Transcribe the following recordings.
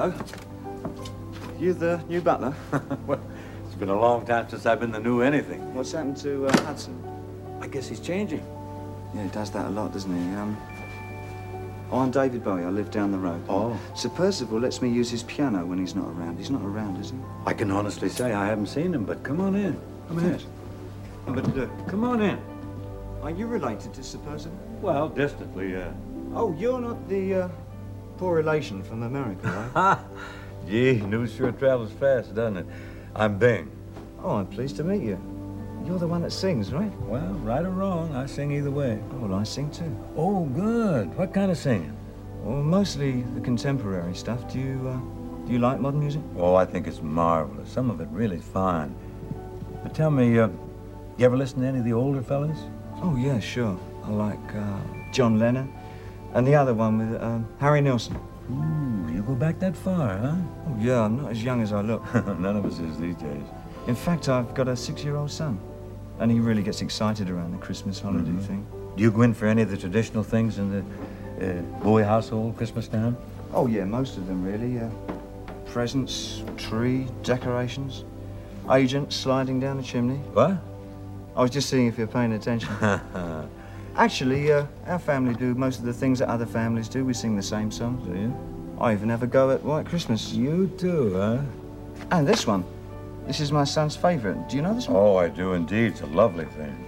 Hello. You the new butler? well, it's been a long time since I've been the new anything. What's happened to uh, Hudson? I guess he's changing. Yeah, he does that a lot, doesn't he? Um, oh, I'm David Bowie. I live down the road. Oh. Sir Percival lets me use his piano when he's not around. He's not around, is he? I can honestly say I haven't seen him, but come on in. Come in. But uh, Come on in. are you related to Sir Percival? Well, distantly, yeah. Oh, you're not the uh, poor relation from America, right? Gee, news sure travels fast, doesn't it? I'm Bing. oh, I'm pleased to meet you. You're the one that sings, right? Well, right or wrong, I sing either way. Oh, well, I sing too. Oh, good. What kind of singing? Well, mostly the contemporary stuff. Do you uh, do you like modern music? Oh, I think it's marvelous. Some of it really fine. But tell me, uh, you ever listen to any of the older fellas? Oh, yeah, sure. I like uh, John Lennon, and the other one with um, Harry Nilsson. Ooh, you go back that far, huh? Oh, yeah, I'm not as young as I look. None of us is these days. In fact, I've got a six-year-old son, and he really gets excited around the Christmas holiday Mhm. thing. Do you go in for any of the traditional things in the uh, Bowie household Christmas time? Oh, yeah, most of them, really. Uh, presents, tree, decorations, agents sliding down the chimney. What? I was just seeing if you're paying attention. Actually, uh, our family do most of the things that other families do. We sing the same songs. Do you? I even have a go at White Christmas. You do, huh? And this one. This is my son's favorite. Do you know this one? Oh, I do indeed. It's a lovely thing.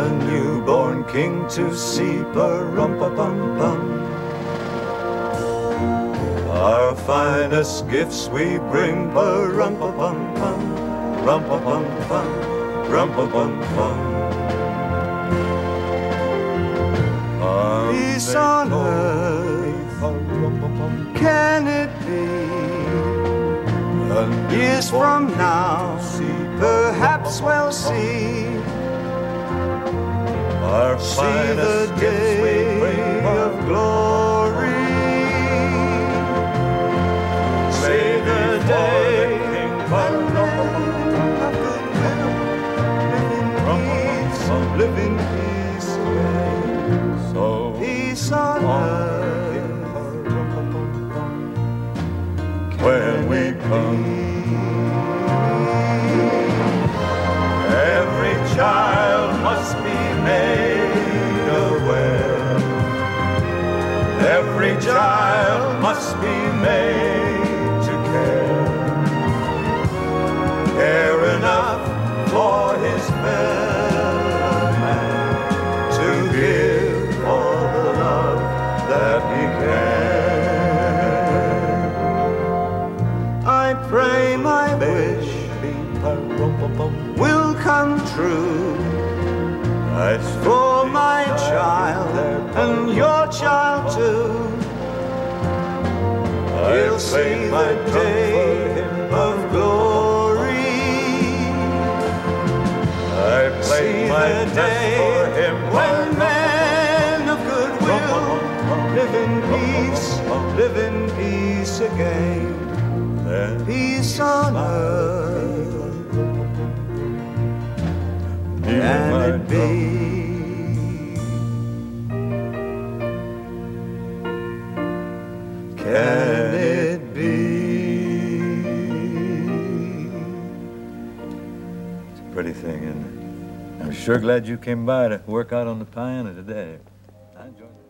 A newborn king to see, bum bum Our finest gifts we bring, bum bum bum rum bum bum rum bum bum Peace on earth, can it be? Years from now, perhaps we'll see. Our See the day of glory. Every child must be made to care. Care enough for his fellow man to give all the love that he can. I pray my wish will come true. That's For my child and your He'll see the day of glory. I See play my day for him when men of goodwill live in peace, live in peace again. Then Peace on earth. Pretty thing, isn't it? I'm sure glad you came by to work out on the piano today. I enjoyed it.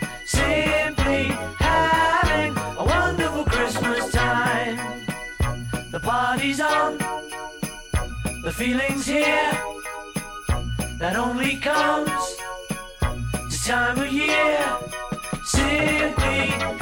feelings here that only comes the time of year. Simply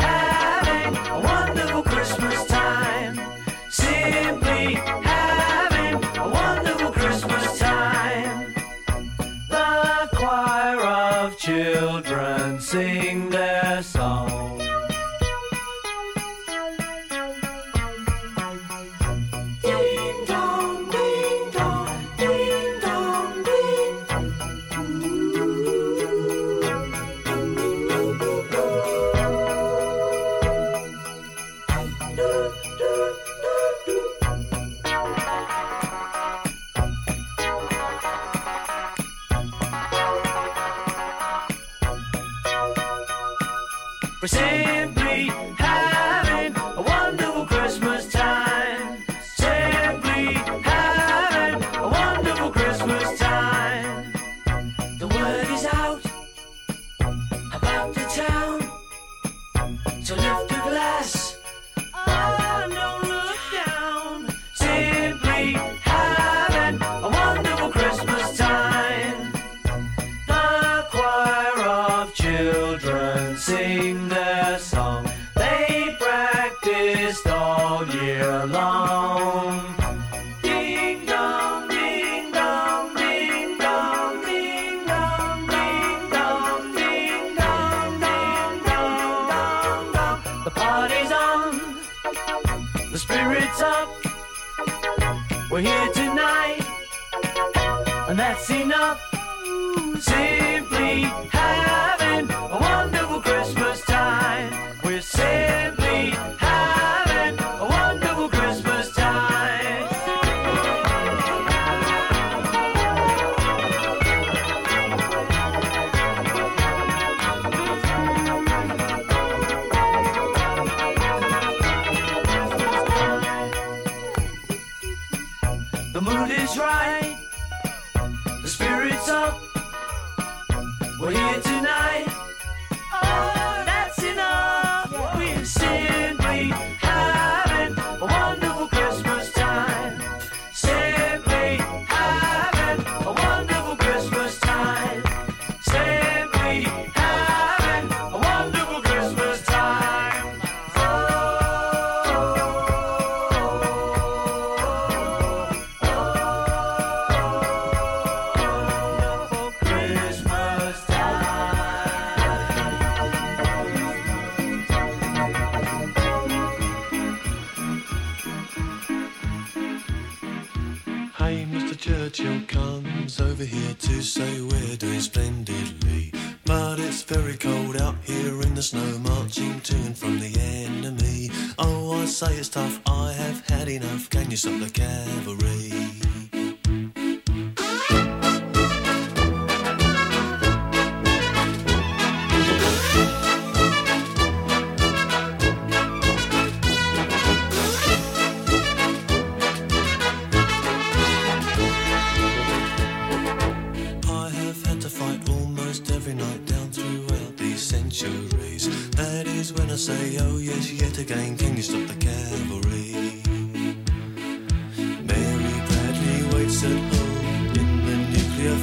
What's up. We're here tonight, and that's enough. Simply have. pissed off, I have had enough. Can you stop the cavalry? say, oh yes, yet again, can you stop the cavalry? Mary Bradley waits at home in the nuclear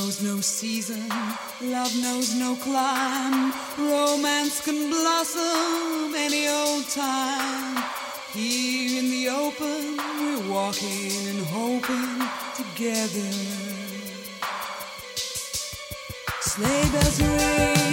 knows no season, love knows no clime. Romance can blossom any old time. Here in the open, we're walking and hoping together. Sleigh bells ring.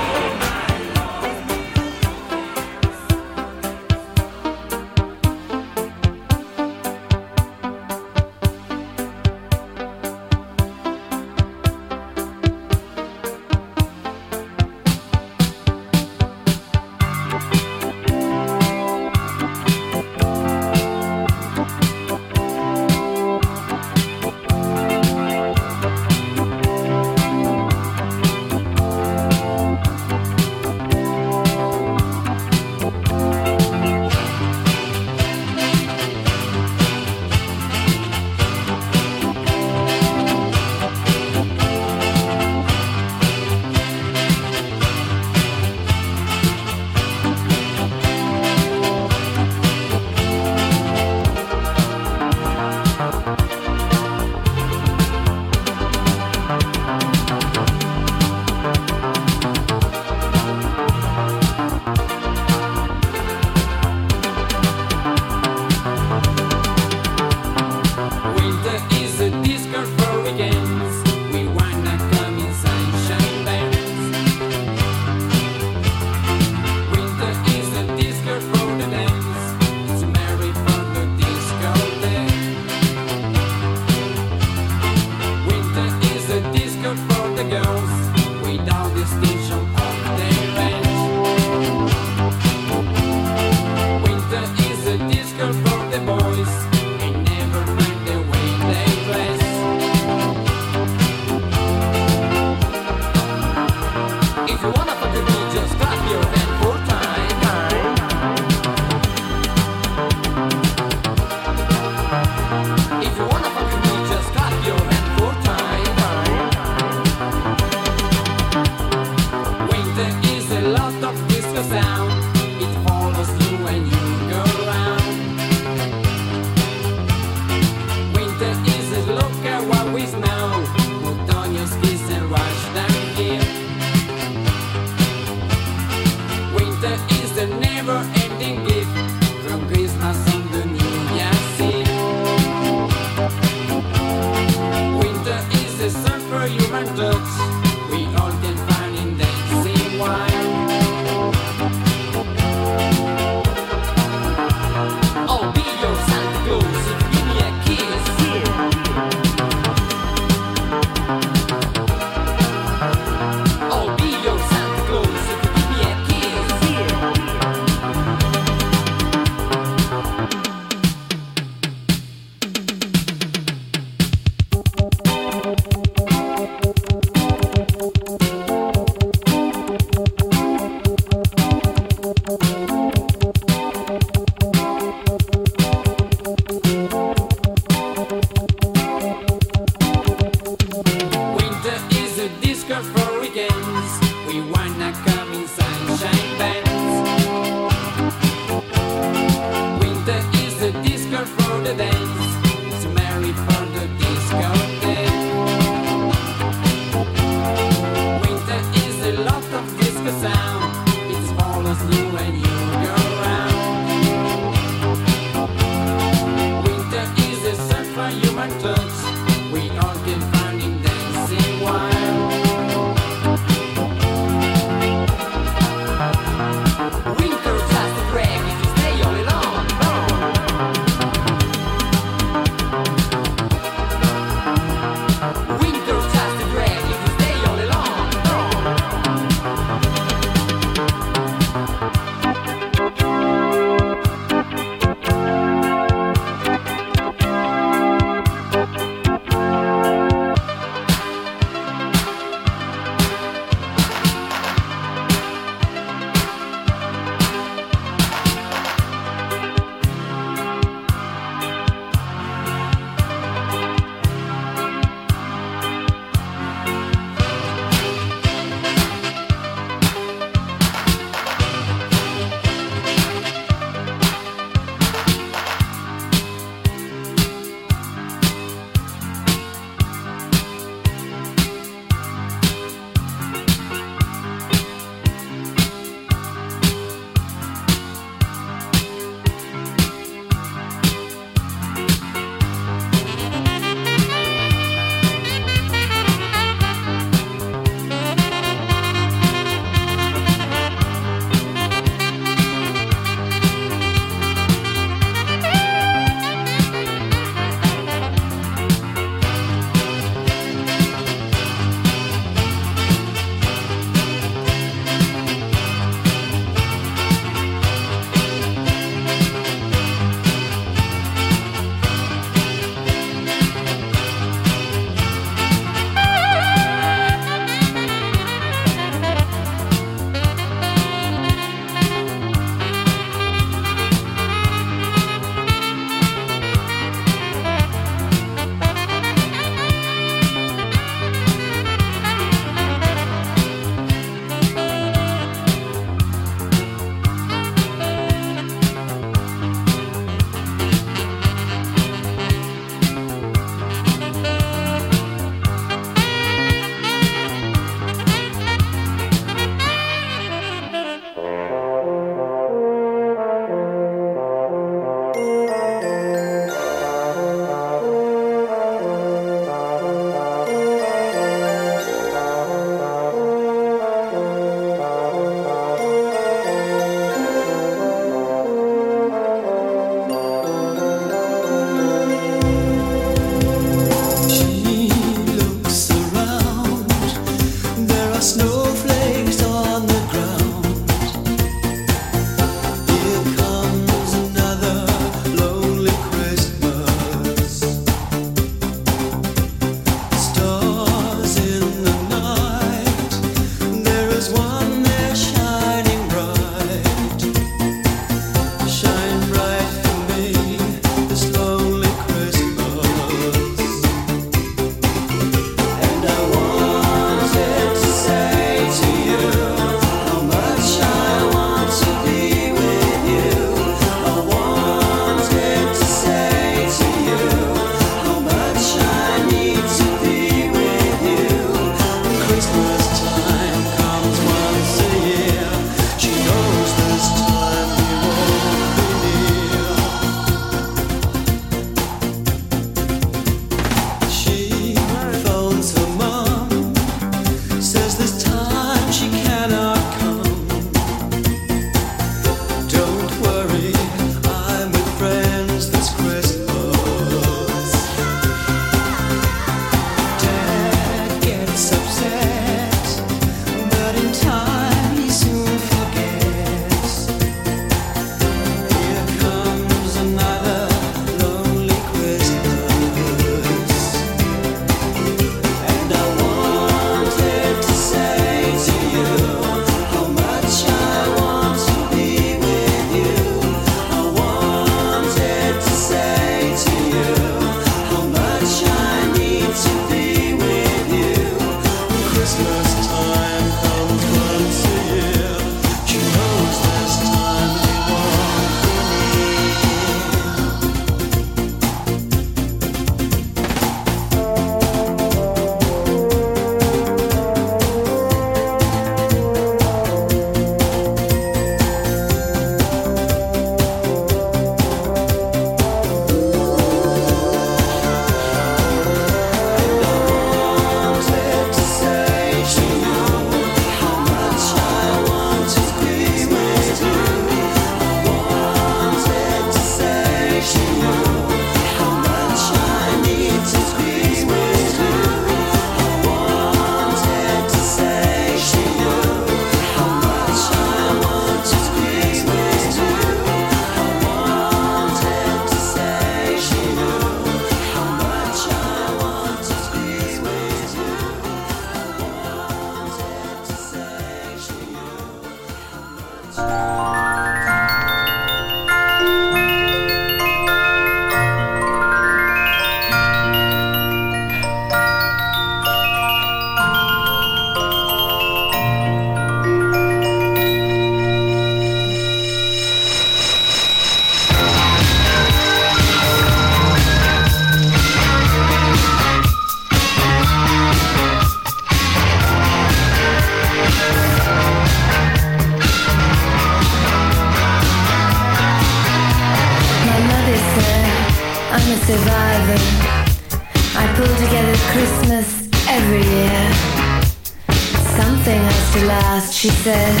Said.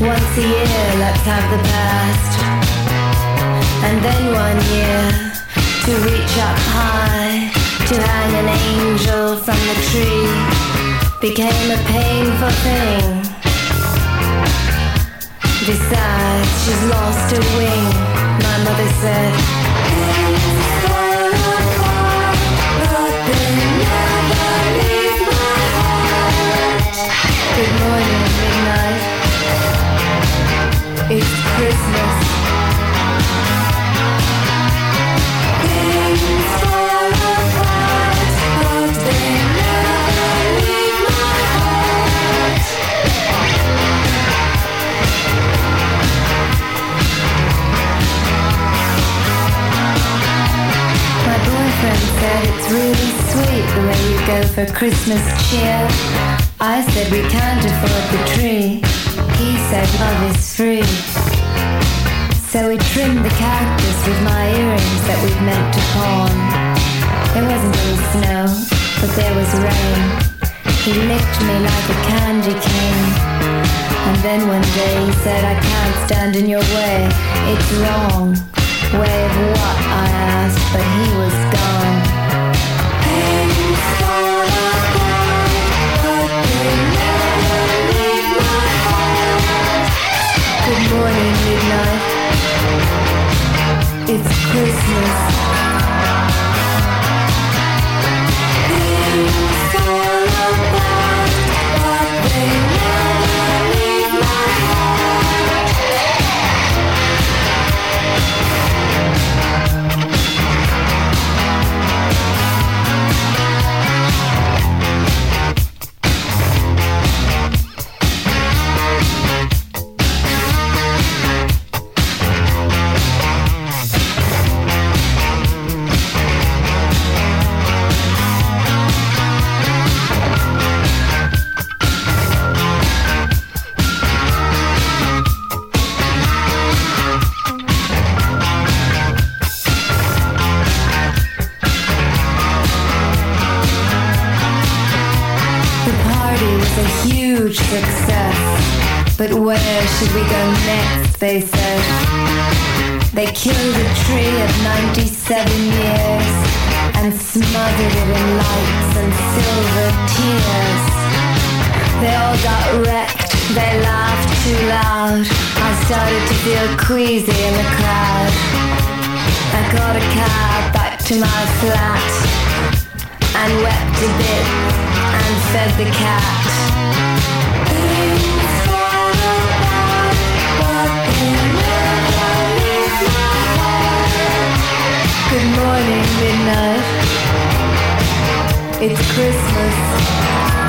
Once a year, let's have the past. And then one year, to reach up high, to hang an angel from the tree, became a painful thing. Besides, she's lost her wing, my mother said. For boyfriend said it's really sweet the way you go for Christmas cheer. I said we can't afford the tree. He said love is free. So we trimmed the cactus with my earrings that we'd meant to pawn. There wasn't any snow, but there was rain. He licked me like a candy cane. And then one day he said, I can't stand in your way. It's wrong. Way of what? I asked, but he was gone. Good morning, midnight. It's Christmas. Should we go next, they said. They killed a tree of 97 years and smothered it in lights and silver tears. They all got wrecked, they laughed too loud. I started to feel queasy in the crowd. I got a cab back to my flat and wept a bit and fed the cat. Midnight. It's Christmas.